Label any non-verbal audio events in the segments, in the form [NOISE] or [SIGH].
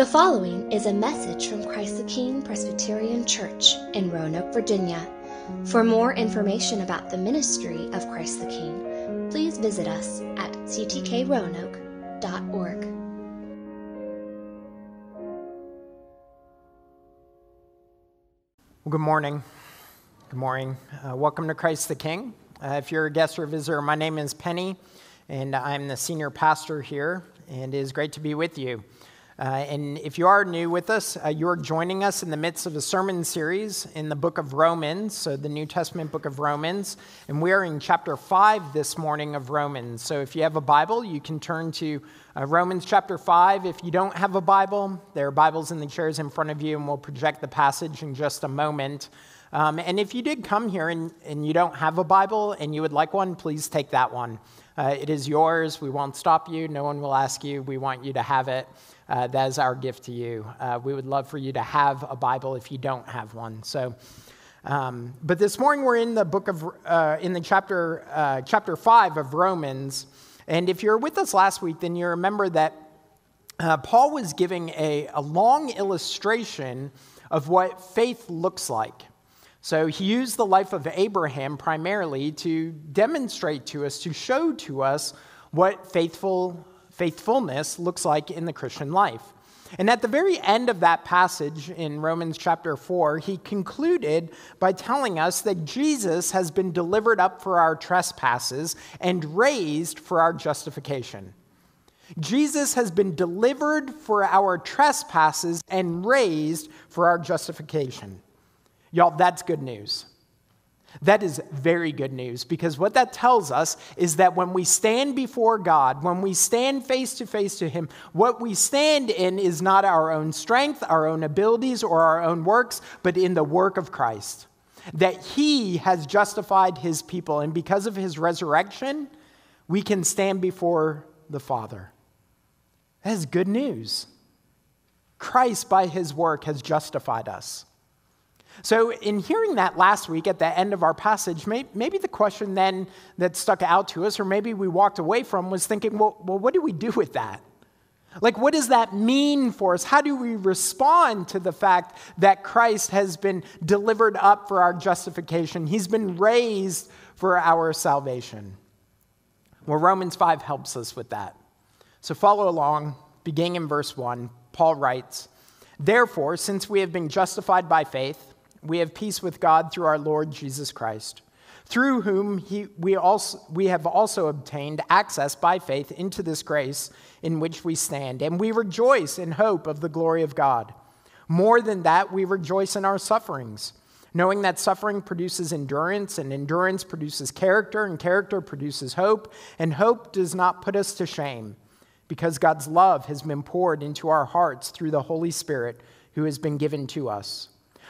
The following is a message from Christ the King Presbyterian Church in Roanoke, Virginia. For more information about the ministry of Christ the King, please visit us at ctkroanoke.org. Good morning. Good morning. Uh, welcome to Christ the King. Uh, if you're a guest or a visitor, my name is Penny, and I'm the senior pastor here, and it is great to be with you. Uh, and if you are new with us, uh, you're joining us in the midst of a sermon series in the book of Romans, so the New Testament book of Romans. And we are in chapter 5 this morning of Romans. So if you have a Bible, you can turn to uh, Romans chapter 5. If you don't have a Bible, there are Bibles in the chairs in front of you, and we'll project the passage in just a moment. Um, and if you did come here and, and you don't have a Bible and you would like one, please take that one. Uh, it is yours. We won't stop you. No one will ask you. We want you to have it uh, that is our gift to you. Uh, we would love for you to have a Bible if you don't have one. So, um, but this morning we're in the book of, uh, in the chapter, uh, chapter five of Romans. And if you're with us last week, then you remember that uh, Paul was giving a, a long illustration of what faith looks like. So he used the life of Abraham primarily to demonstrate to us, to show to us what faithful faithfulness looks like in the Christian life. And at the very end of that passage in Romans chapter 4, he concluded by telling us that Jesus has been delivered up for our trespasses and raised for our justification. Jesus has been delivered for our trespasses and raised for our justification. Y'all, that's good news. That is very good news because what that tells us is that when we stand before God, when we stand face to face to Him, what we stand in is not our own strength, our own abilities, or our own works, but in the work of Christ. That He has justified His people, and because of His resurrection, we can stand before the Father. That is good news. Christ, by His work, has justified us. So, in hearing that last week at the end of our passage, maybe the question then that stuck out to us, or maybe we walked away from, was thinking, well, well, what do we do with that? Like, what does that mean for us? How do we respond to the fact that Christ has been delivered up for our justification? He's been raised for our salvation. Well, Romans 5 helps us with that. So, follow along, beginning in verse 1. Paul writes, Therefore, since we have been justified by faith, we have peace with God through our Lord Jesus Christ, through whom he, we, also, we have also obtained access by faith into this grace in which we stand, and we rejoice in hope of the glory of God. More than that, we rejoice in our sufferings, knowing that suffering produces endurance, and endurance produces character, and character produces hope, and hope does not put us to shame, because God's love has been poured into our hearts through the Holy Spirit who has been given to us.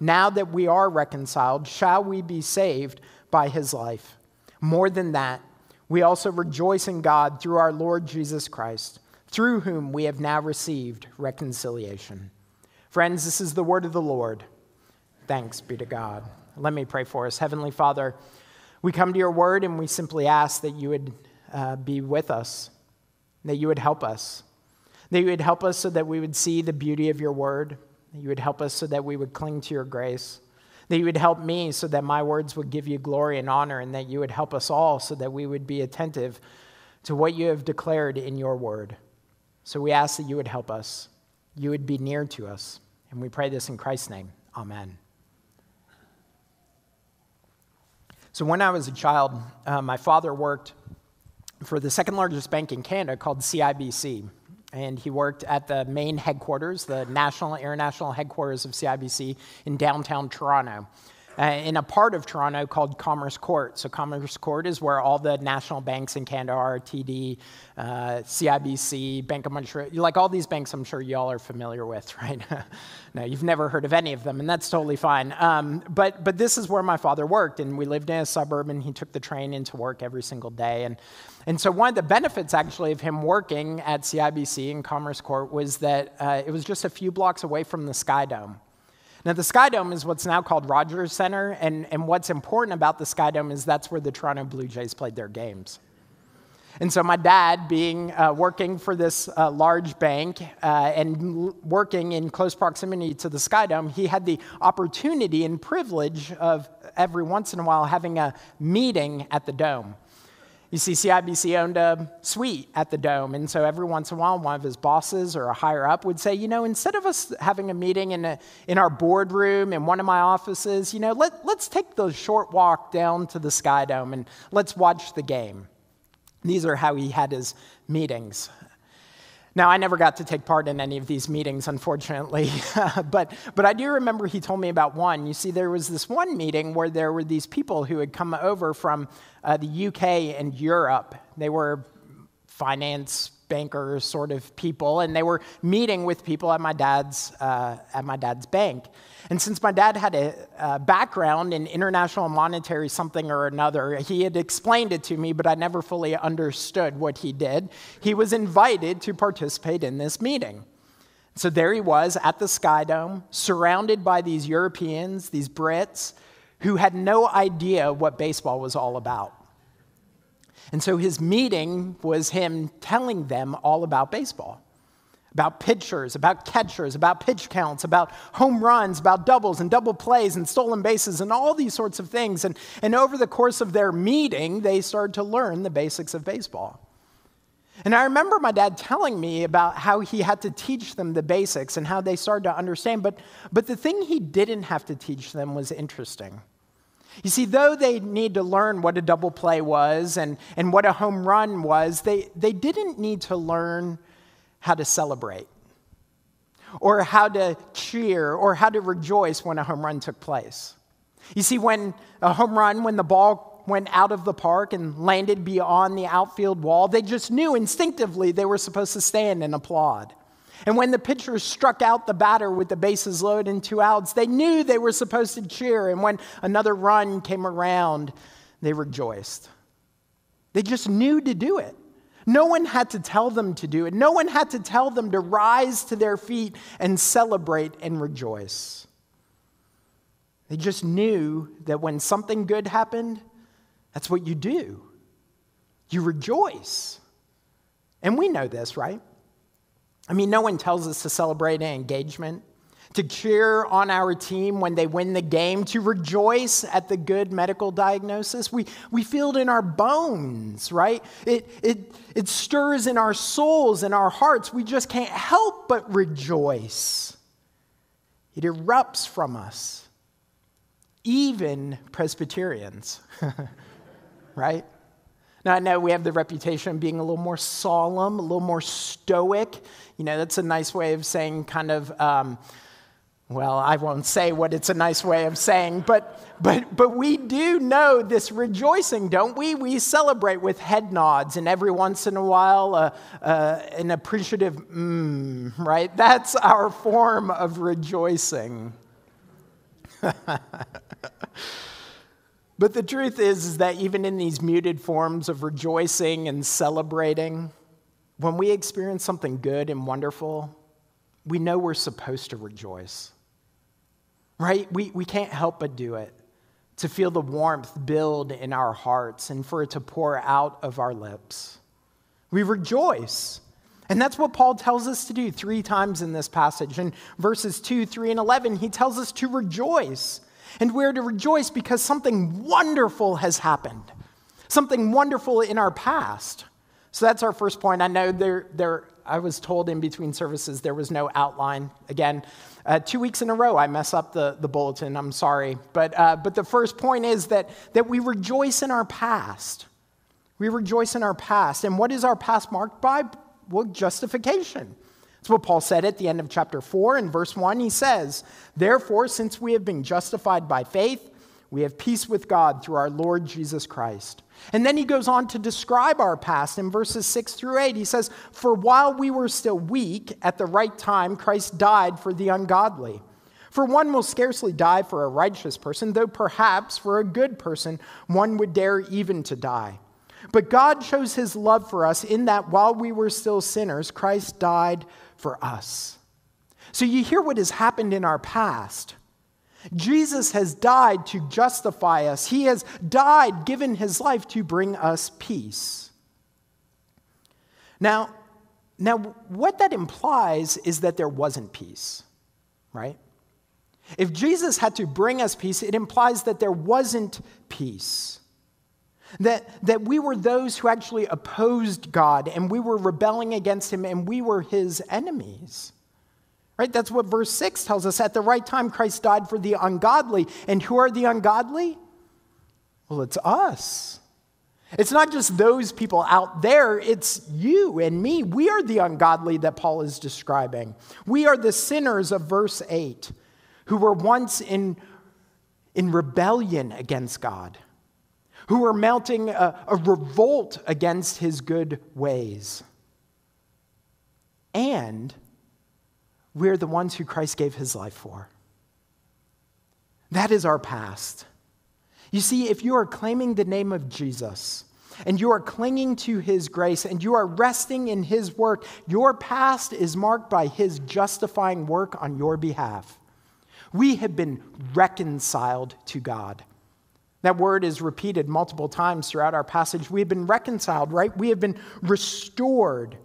now that we are reconciled, shall we be saved by his life. More than that, we also rejoice in God through our Lord Jesus Christ, through whom we have now received reconciliation. Friends, this is the word of the Lord. Thanks be to God. Let me pray for us. Heavenly Father, we come to your word and we simply ask that you would uh, be with us, that you would help us, that you would help us so that we would see the beauty of your word that you would help us so that we would cling to your grace. That you would help me so that my words would give you glory and honor, and that you would help us all so that we would be attentive to what you have declared in your word. So we ask that you would help us, you would be near to us. And we pray this in Christ's name. Amen. So when I was a child, uh, my father worked for the second largest bank in Canada called CIBC and he worked at the main headquarters, the national international headquarters of CIBC in downtown Toronto. Uh, in a part of Toronto called Commerce Court. So, Commerce Court is where all the national banks in Canada are TD, uh, CIBC, Bank of Montreal, like all these banks I'm sure y'all are familiar with, [LAUGHS] right? [LAUGHS] no, you've never heard of any of them, and that's totally fine. Um, but, but this is where my father worked, and we lived in a suburb, and he took the train into work every single day. And, and so, one of the benefits actually of him working at CIBC in Commerce Court was that uh, it was just a few blocks away from the Sky Dome. Now, the Sky Dome is what's now called Rogers Center, and, and what's important about the Sky Dome is that's where the Toronto Blue Jays played their games. And so, my dad, being uh, working for this uh, large bank uh, and working in close proximity to the Sky Dome, he had the opportunity and privilege of every once in a while having a meeting at the Dome. You see, CIBC owned a suite at the Dome, and so every once in a while, one of his bosses or a higher up would say, you know, instead of us having a meeting in, a, in our boardroom in one of my offices, you know, let, let's take the short walk down to the Sky Dome and let's watch the game. These are how he had his meetings. Now, I never got to take part in any of these meetings, unfortunately, [LAUGHS] but, but I do remember he told me about one. You see, there was this one meeting where there were these people who had come over from uh, the UK and Europe. They were finance bankers sort of people, and they were meeting with people at my dad's, uh, at my dad's bank. And since my dad had a, a, background in international monetary something or another, he had explained it to me, but I never fully understood what he did. He was invited to participate in this meeting. So there he was at the Sky Dome, surrounded by these Europeans, these Brits, who had no idea what baseball was all about. And so his meeting was him telling them all about baseball about pitchers, about catchers, about pitch counts, about home runs, about doubles and double plays and stolen bases and all these sorts of things. And, and over the course of their meeting, they started to learn the basics of baseball. And I remember my dad telling me about how he had to teach them the basics and how they started to understand. But, but the thing he didn't have to teach them was interesting. You see, though they need to learn what a double play was and, and what a home run was, they, they didn't need to learn how to celebrate, or how to cheer, or how to rejoice when a home run took place. You see, when a home run, when the ball went out of the park and landed beyond the outfield wall, they just knew instinctively they were supposed to stand and applaud. And when the pitcher struck out the batter with the bases loaded and two outs, they knew they were supposed to cheer. And when another run came around, they rejoiced. They just knew to do it. No one had to tell them to do it. No one had to tell them to rise to their feet and celebrate and rejoice. They just knew that when something good happened, that's what you do. You rejoice. And we know this, right? I mean, no one tells us to celebrate an engagement to cheer on our team when they win the game, to rejoice at the good medical diagnosis. We, we feel it in our bones, right? It, it, it stirs in our souls and our hearts. We just can't help but rejoice. It erupts from us, even Presbyterians, [LAUGHS] right? Now, I know we have the reputation of being a little more solemn, a little more stoic. You know, that's a nice way of saying kind of. Um, well, I won't say what it's a nice way of saying, but, but, but we do know this rejoicing, don't we? We celebrate with head nods and every once in a while uh, uh, an appreciative mmm, right? That's our form of rejoicing. [LAUGHS] but the truth is, is that even in these muted forms of rejoicing and celebrating, when we experience something good and wonderful, we know we're supposed to rejoice right? We, we can't help but do it. To feel the warmth build in our hearts and for it to pour out of our lips. We rejoice. And that's what Paul tells us to do three times in this passage. In verses 2, 3, and 11, he tells us to rejoice. And we're to rejoice because something wonderful has happened, something wonderful in our past. So that's our first point. I know there, there, I was told in between services there was no outline. Again, uh, two weeks in a row, I mess up the, the bulletin. I'm sorry. But, uh, but the first point is that, that we rejoice in our past. We rejoice in our past. And what is our past marked by? Well, justification. That's what Paul said at the end of chapter 4. In verse 1, he says, Therefore, since we have been justified by faith, we have peace with God through our Lord Jesus Christ. And then he goes on to describe our past in verses 6 through 8. He says, For while we were still weak, at the right time, Christ died for the ungodly. For one will scarcely die for a righteous person, though perhaps for a good person one would dare even to die. But God shows his love for us in that while we were still sinners, Christ died for us. So you hear what has happened in our past. Jesus has died to justify us. He has died, given his life to bring us peace. Now, now what that implies is that there wasn't peace, right? If Jesus had to bring us peace, it implies that there wasn't peace. That, that we were those who actually opposed God and we were rebelling against him and we were his enemies. Right? That's what verse 6 tells us. At the right time, Christ died for the ungodly. And who are the ungodly? Well, it's us. It's not just those people out there, it's you and me. We are the ungodly that Paul is describing. We are the sinners of verse 8 who were once in, in rebellion against God, who were mounting a, a revolt against his good ways. And we're the ones who Christ gave his life for. That is our past. You see, if you are claiming the name of Jesus and you are clinging to his grace and you are resting in his work, your past is marked by his justifying work on your behalf. We have been reconciled to God. That word is repeated multiple times throughout our passage. We have been reconciled, right? We have been restored,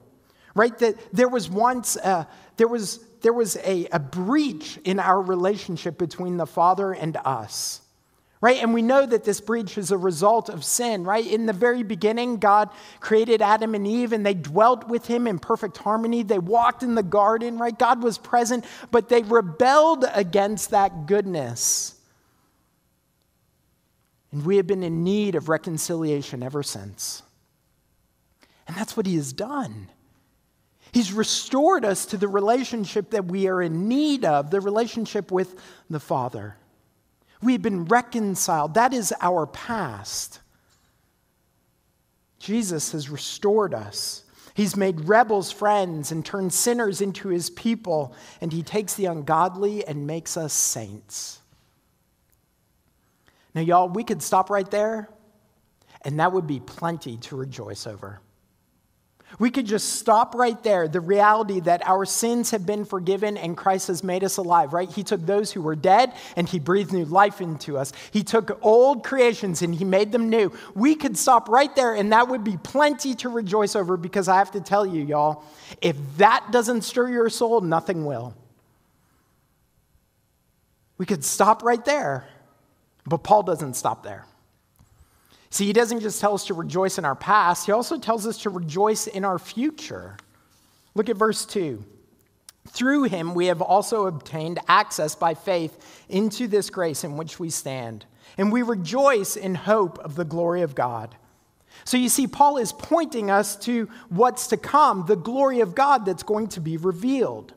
right? That there was once, uh, there was there was a, a breach in our relationship between the Father and us. Right? And we know that this breach is a result of sin, right? In the very beginning, God created Adam and Eve and they dwelt with him in perfect harmony. They walked in the garden, right? God was present, but they rebelled against that goodness. And we have been in need of reconciliation ever since. And that's what he has done. He's restored us to the relationship that we are in need of, the relationship with the Father. We've been reconciled. That is our past. Jesus has restored us. He's made rebels friends and turned sinners into his people, and he takes the ungodly and makes us saints. Now, y'all, we could stop right there, and that would be plenty to rejoice over. We could just stop right there. The reality that our sins have been forgiven and Christ has made us alive, right? He took those who were dead and he breathed new life into us. He took old creations and he made them new. We could stop right there and that would be plenty to rejoice over because I have to tell you, y'all, if that doesn't stir your soul, nothing will. We could stop right there, but Paul doesn't stop there. See, he doesn't just tell us to rejoice in our past, he also tells us to rejoice in our future. Look at verse 2. Through him, we have also obtained access by faith into this grace in which we stand, and we rejoice in hope of the glory of God. So you see, Paul is pointing us to what's to come, the glory of God that's going to be revealed,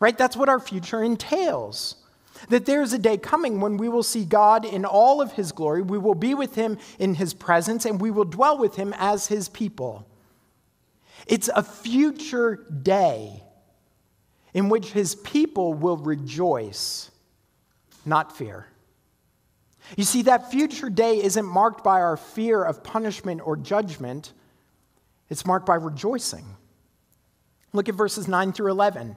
right? That's what our future entails. That there's a day coming when we will see God in all of his glory. We will be with him in his presence and we will dwell with him as his people. It's a future day in which his people will rejoice, not fear. You see, that future day isn't marked by our fear of punishment or judgment, it's marked by rejoicing. Look at verses 9 through 11.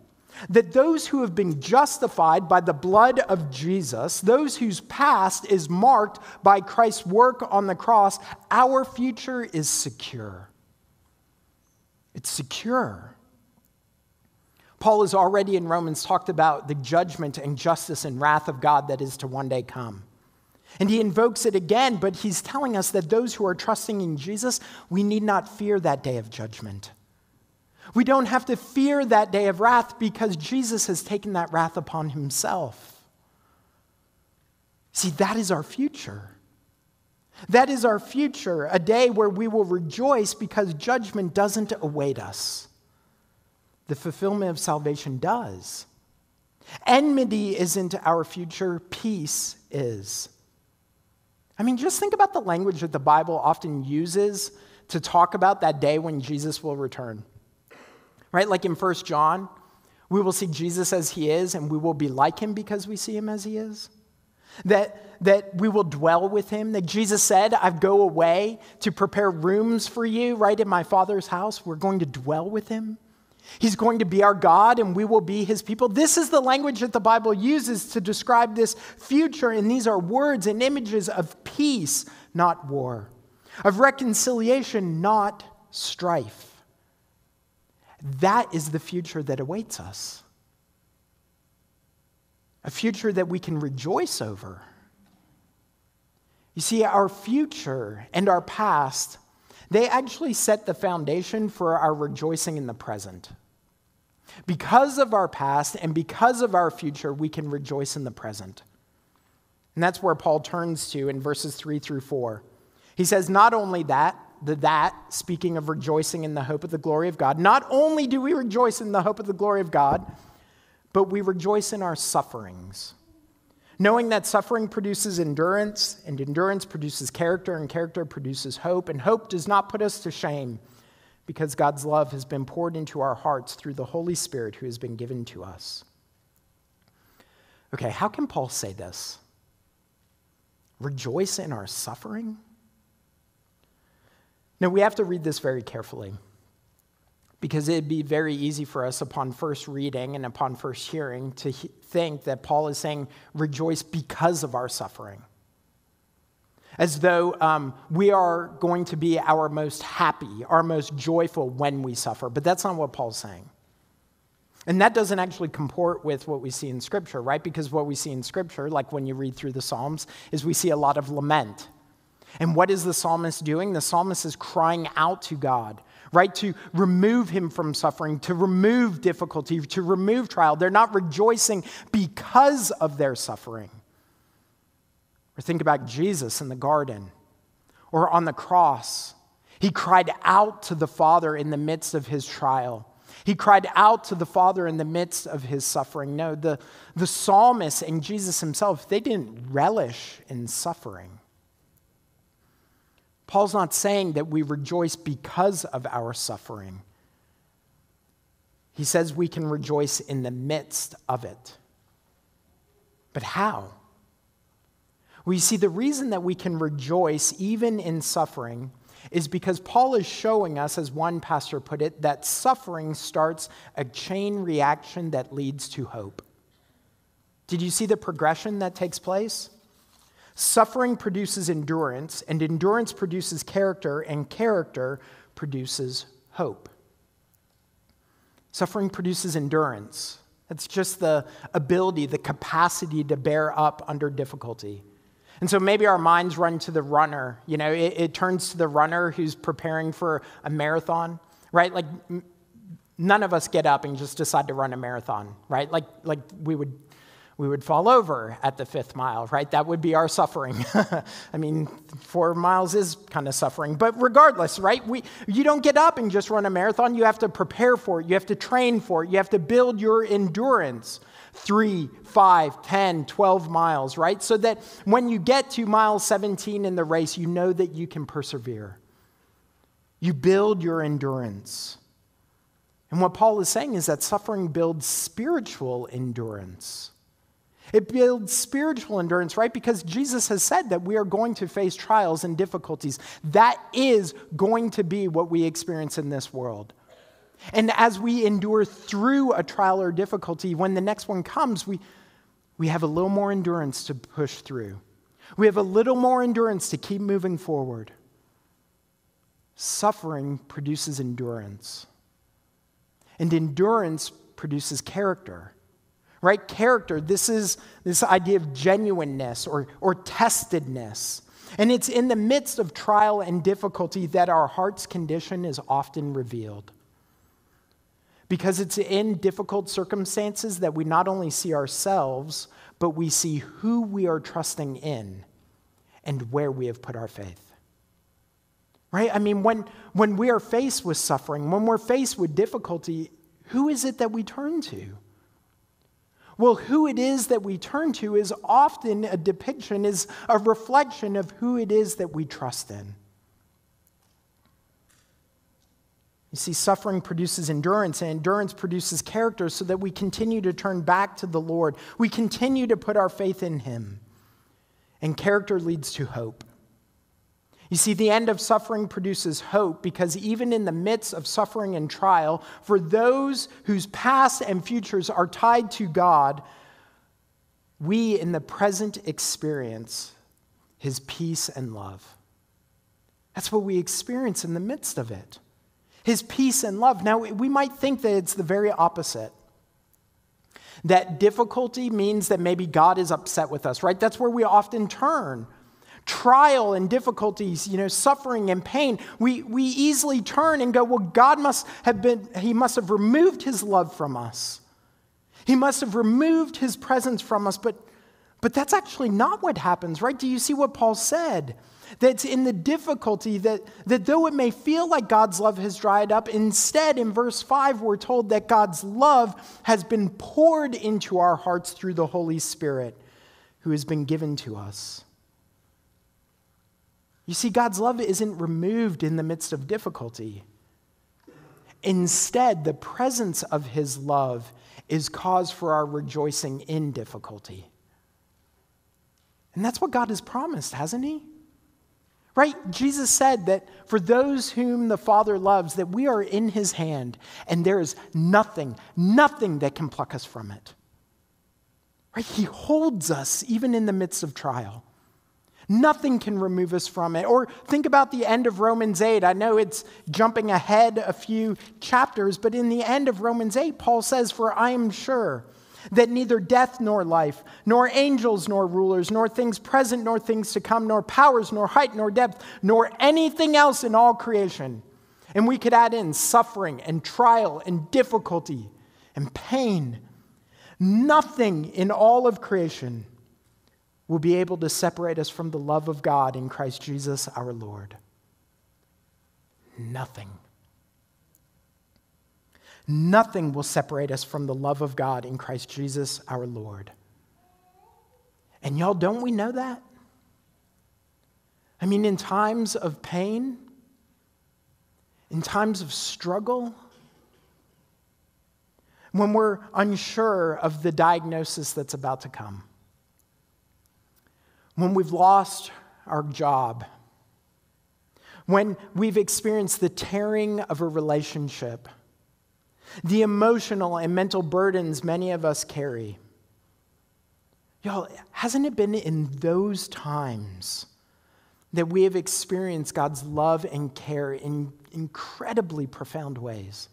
that those who have been justified by the blood of Jesus, those whose past is marked by Christ's work on the cross, our future is secure. It's secure. Paul has already in Romans talked about the judgment and justice and wrath of God that is to one day come. And he invokes it again, but he's telling us that those who are trusting in Jesus, we need not fear that day of judgment. We don't have to fear that day of wrath because Jesus has taken that wrath upon himself. See, that is our future. That is our future, a day where we will rejoice because judgment doesn't await us. The fulfillment of salvation does. Enmity isn't our future, peace is. I mean, just think about the language that the Bible often uses to talk about that day when Jesus will return. Right? Like in 1 John, we will see Jesus as he is and we will be like him because we see him as he is. That, that we will dwell with him. That Jesus said, I go away to prepare rooms for you right in my Father's house. We're going to dwell with him. He's going to be our God and we will be his people. This is the language that the Bible uses to describe this future, and these are words and images of peace, not war, of reconciliation, not strife. That is the future that awaits us, a future that we can rejoice over. You see, our future and our past they actually set the foundation for our rejoicing in the present. Because of our past and because of our future, we can rejoice in the present. And that's where Paul turns to in verses 3 through 4. He says, Not only that, the that, speaking of rejoicing in the hope of the glory of God, not only do we rejoice in the hope of the glory of God, but we rejoice in our sufferings knowing that suffering produces endurance, and endurance produces character, and character produces hope, and hope does not put us to shame because God's love has been poured into our hearts through the Holy Spirit who has been given to us. Okay, how can Paul say this? Rejoice in our suffering? Now, we have to read this very carefully because it'd be very easy for us upon first reading and upon first hearing to think that Paul is saying, rejoice because of our suffering. As though um, we are going to be our most happy, our most joyful when we suffer. But that's not what Paul's saying. And that doesn't actually comport with what we see in Scripture, right? Because what we see in Scripture, like when you read through the Psalms, is we see a lot of lament. And what is the psalmist doing? The psalmist is crying out to God right? To remove him from suffering, to remove difficulty, to remove trial. They're not rejoicing because of their suffering. Or think about Jesus in the garden or on the cross. He cried out to the Father in the midst of his trial. He cried out to the Father in the midst of his suffering. No, the, the psalmist and Jesus himself, they didn't relish in suffering. Paul's not saying that we rejoice because of our suffering. He says we can rejoice in the midst of it. But how? Well, you see, the reason that we can rejoice even in suffering is because Paul is showing us, as one pastor put it, that suffering starts a chain reaction that leads to hope. Did you see the progression that takes place? Suffering produces endurance, and endurance produces character, and character produces hope. Suffering produces endurance. It's just the ability, the capacity to bear up under difficulty. And so maybe our minds run to the runner. You know, it, it turns to the runner who's preparing for a marathon, right? Like, none of us get up and just decide to run a marathon, right? Like, like we would we would fall over at the fifth mile, right? That would be our suffering. [LAUGHS] I mean, four miles is kind of suffering. But regardless, right? We, you don't get up and just run a marathon. You have to prepare for it. You have to train for it. You have to build your endurance. Three, five, ten, twelve miles, right? So that when you get to mile 17 in the race, you know that you can persevere. You build your endurance. And what Paul is saying is that suffering builds spiritual endurance. It builds spiritual endurance, right? Because Jesus has said that we are going to face trials and difficulties. That is going to be what we experience in this world. And as we endure through a trial or difficulty, when the next one comes, we, we have a little more endurance to push through. We have a little more endurance to keep moving forward. Suffering produces endurance, and endurance produces character right? Character, this is this idea of genuineness or, or testedness. And it's in the midst of trial and difficulty that our heart's condition is often revealed. Because it's in difficult circumstances that we not only see ourselves, but we see who we are trusting in and where we have put our faith. Right? I mean, when, when we are faced with suffering, when we're faced with difficulty, who is it that we turn to? Well, who it is that we turn to is often a depiction, is a reflection of who it is that we trust in. You see, suffering produces endurance, and endurance produces character so that we continue to turn back to the Lord. We continue to put our faith in Him. And character leads to hope. You see, the end of suffering produces hope because even in the midst of suffering and trial, for those whose past and futures are tied to God, we in the present experience his peace and love. That's what we experience in the midst of it. His peace and love. Now, we might think that it's the very opposite. That difficulty means that maybe God is upset with us, right? That's where we often turn trial and difficulties, you know, suffering and pain, we, we easily turn and go, well, God must have been, He must have removed His love from us. He must have removed His presence from us. But, but that's actually not what happens, right? Do you see what Paul said? That's in the difficulty that, that though it may feel like God's love has dried up, instead, in verse 5, we're told that God's love has been poured into our hearts through the Holy Spirit who has been given to us. You see, God's love isn't removed in the midst of difficulty. Instead, the presence of his love is cause for our rejoicing in difficulty. And that's what God has promised, hasn't he? Right? Jesus said that for those whom the Father loves, that we are in his hand, and there is nothing, nothing that can pluck us from it. Right? He holds us even in the midst of trial. Nothing can remove us from it. Or think about the end of Romans 8. I know it's jumping ahead a few chapters, but in the end of Romans 8, Paul says, For I am sure that neither death nor life, nor angels nor rulers, nor things present nor things to come, nor powers, nor height, nor depth, nor anything else in all creation. And we could add in suffering and trial and difficulty and pain. Nothing in all of creation will be able to separate us from the love of God in Christ Jesus our Lord? Nothing. Nothing will separate us from the love of God in Christ Jesus our Lord. And y'all, don't we know that? I mean, in times of pain, in times of struggle, when we're unsure of the diagnosis that's about to come, when we've lost our job, when we've experienced the tearing of a relationship, the emotional and mental burdens many of us carry. Y'all, hasn't it been in those times that we have experienced God's love and care in incredibly profound ways?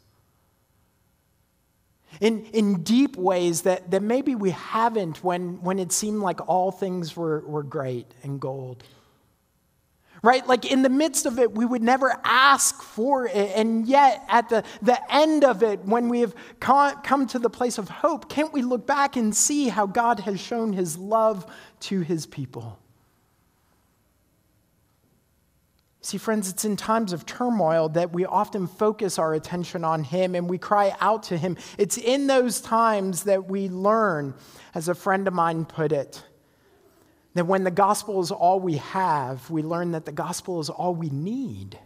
In, in deep ways that, that maybe we haven't when, when it seemed like all things were, were great and gold. Right? Like in the midst of it, we would never ask for it. And yet, at the, the end of it, when we have come to the place of hope, can't we look back and see how God has shown his love to his people? See, friends, it's in times of turmoil that we often focus our attention on Him and we cry out to Him. It's in those times that we learn, as a friend of mine put it, that when the gospel is all we have, we learn that the gospel is all we need.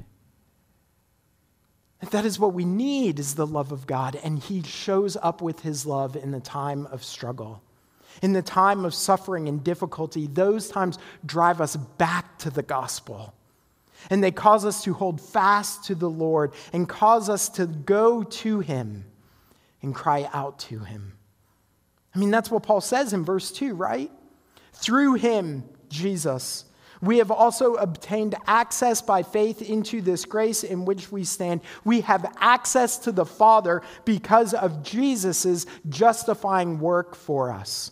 That, is what we need is the love of God, and He shows up with His love in the time of struggle. In the time of suffering and difficulty, those times drive us back to the gospel and they cause us to hold fast to the Lord and cause us to go to Him and cry out to Him. I mean, that's what Paul says in verse 2, right? Through Him, Jesus, We have also obtained access by faith into this grace in which we stand. We have access to the Father because of Jesus' justifying work for us.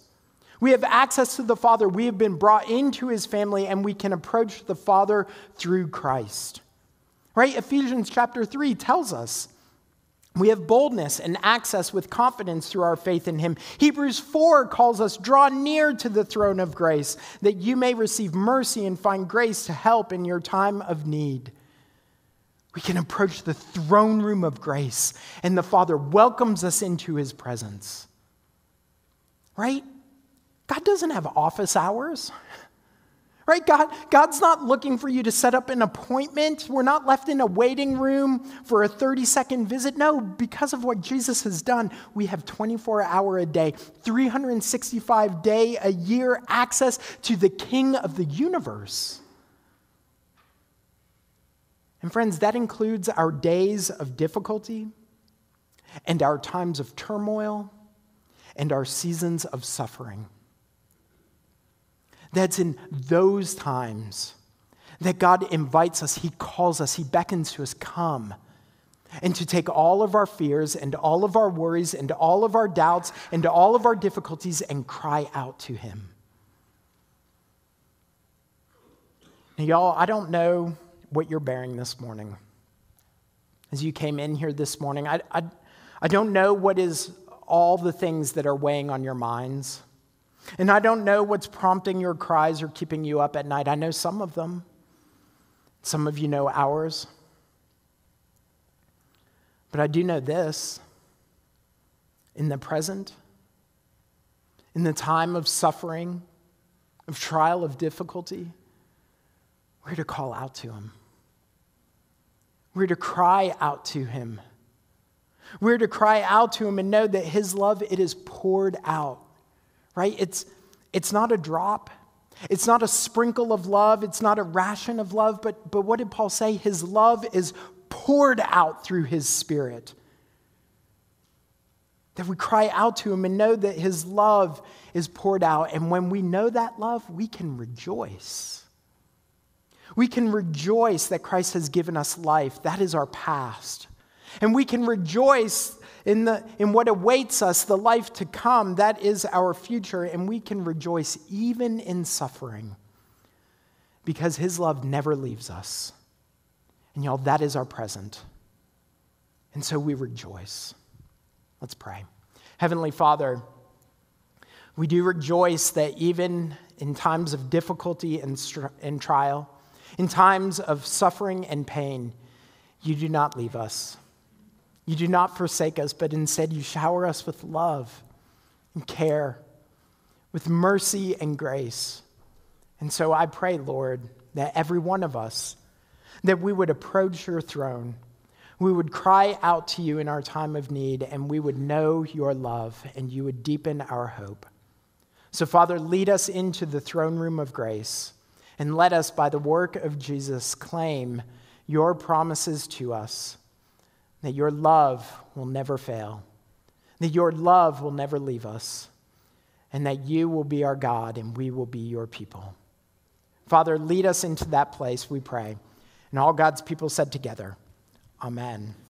We have access to the Father. We have been brought into his family, and we can approach the Father through Christ. Right? Ephesians chapter 3 tells us we have boldness and access with confidence through our faith in him. Hebrews 4 calls us, draw near to the throne of grace, that you may receive mercy and find grace to help in your time of need. We can approach the throne room of grace, and the Father welcomes us into his presence. Right? God doesn't have office hours. Right? God, God's not looking for you to set up an appointment. We're not left in a waiting room for a 30 second visit. No, because of what Jesus has done, we have 24 hour a day, 365 day a year access to the King of the universe. And friends, that includes our days of difficulty and our times of turmoil and our seasons of suffering. That's in those times that God invites us, He calls us, He beckons to us, come. And to take all of our fears and all of our worries and all of our doubts and all of our difficulties and cry out to Him. Now, y'all, I don't know what you're bearing this morning. As you came in here this morning, I, I, I don't know what is all the things that are weighing on your minds. And I don't know what's prompting your cries or keeping you up at night. I know some of them. Some of you know ours. But I do know this in the present, in the time of suffering, of trial, of difficulty, we're to call out to Him. We're to cry out to Him. We're to cry out to Him and know that His love, it is poured out right? It's, it's not a drop. It's not a sprinkle of love. It's not a ration of love. But, but what did Paul say? His love is poured out through his spirit. That we cry out to him and know that his love is poured out. And when we know that love, we can rejoice. We can rejoice that Christ has given us life. That is our past. And we can rejoice in, the, in what awaits us, the life to come, that is our future, and we can rejoice even in suffering because His love never leaves us. And y'all, that is our present. And so we rejoice. Let's pray. Heavenly Father, we do rejoice that even in times of difficulty and, and trial, in times of suffering and pain, you do not leave us. You do not forsake us, but instead you shower us with love and care, with mercy and grace. And so I pray, Lord, that every one of us, that we would approach your throne, we would cry out to you in our time of need, and we would know your love, and you would deepen our hope. So, Father, lead us into the throne room of grace, and let us, by the work of Jesus, claim your promises to us that your love will never fail, that your love will never leave us, and that you will be our God and we will be your people. Father, lead us into that place, we pray. And all God's people said together, Amen.